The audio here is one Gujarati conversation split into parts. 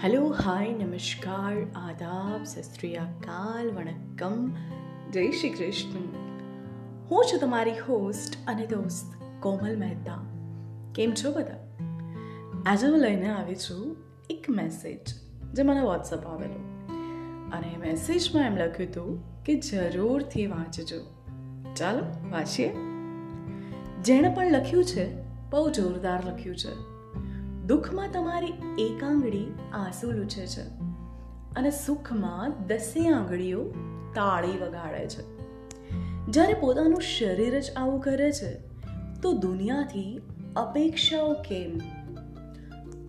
ஹலோ ஹாய் நமஸ்கார் આદાબ સસ્ત્રીયાકાલ વણક્કમ જય શ્રી કૃષ્ણ હું છું તમારી હોસ્ટ અને દોસ્ત કોમલ મહેતા કેમ છો બધા આજે હું લઈને આવી છું એક મેસેજ જે મને વોટ્સઅપ આવેલો અને મેસેજમાં એમ લખ્યું હતું કે જરૂરથી વાંચજો ચાલો વાંચીએ જેણે પણ લખ્યું છે બહુ જોરદાર લખ્યું છે દુઃખમાં તમારી એક આંગળી આંસુ લૂછે છે અને સુખમાં દસે આંગળીઓ તાળી વગાડે છે. જ્યારે પોતાનું શરીર જ આવું કરે છે, તો દુનિયાથી અપેક્ષાઓ કેમ?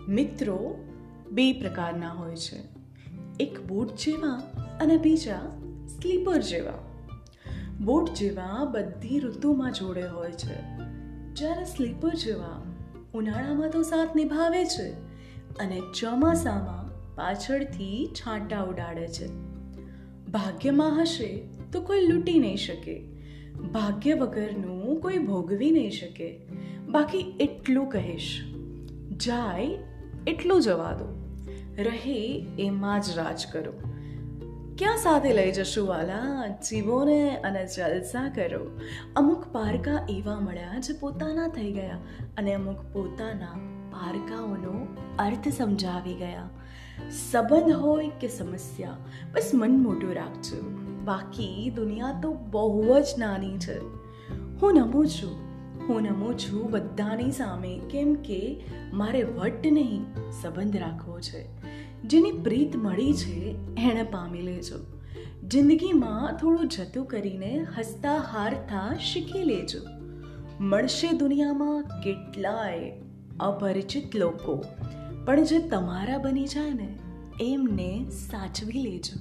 મિત્રો, બે પ્રકારના હોય છે. એક બૂટ જેવા અને બીજા સ્લીપર જેવા. બૂટ જેવા બધી ઋતુમાં જોડે હોય છે. જ્યારે સ્લીપર જેવા ઉનાળામાં તો સાથ નિભાવે છે અને ચોમાસામાં પાછળથી છાંટા ઉડાડે છે. ભાગ્યમાં હશે તો કોઈ લૂંટી નહીં શકે. ભાગ્ય વગરનું કોઈ ભોગવી નહીં શકે. બાકી એટલું કહીશ, જાય એટલું જવા દો. રહે એમાં જ રાજ કરો. ક્યાં સાથે લઈ જશું વાલા જીવોને અને જલસા કરો અમુક પારકા એવા મળ્યા જે પોતાના થઈ ગયા અને અમુક પોતાના પારકાઓનો અર્થ સમજાવી ગયા સંબંધ હોય કે સમસ્યા બસ મન મોટું રાખજો બાકી દુનિયા તો બહુ જ નાની છે હું નમું છું હું નમું છું બધાની સામે કેમ કે મારે વટ નહીં સંબંધ રાખવો છે જેની પ્રીત મળી છે, એણે પામી લેજો. જિંદગીમાં થોડું જતું કરીને હસતા હારતા શીખી લેજો. મળશે દુનિયામાં કેટલાય અપરિચિત લોકો, પણ જે તમારા બની જાય ને, એમને સાચવી લેજો.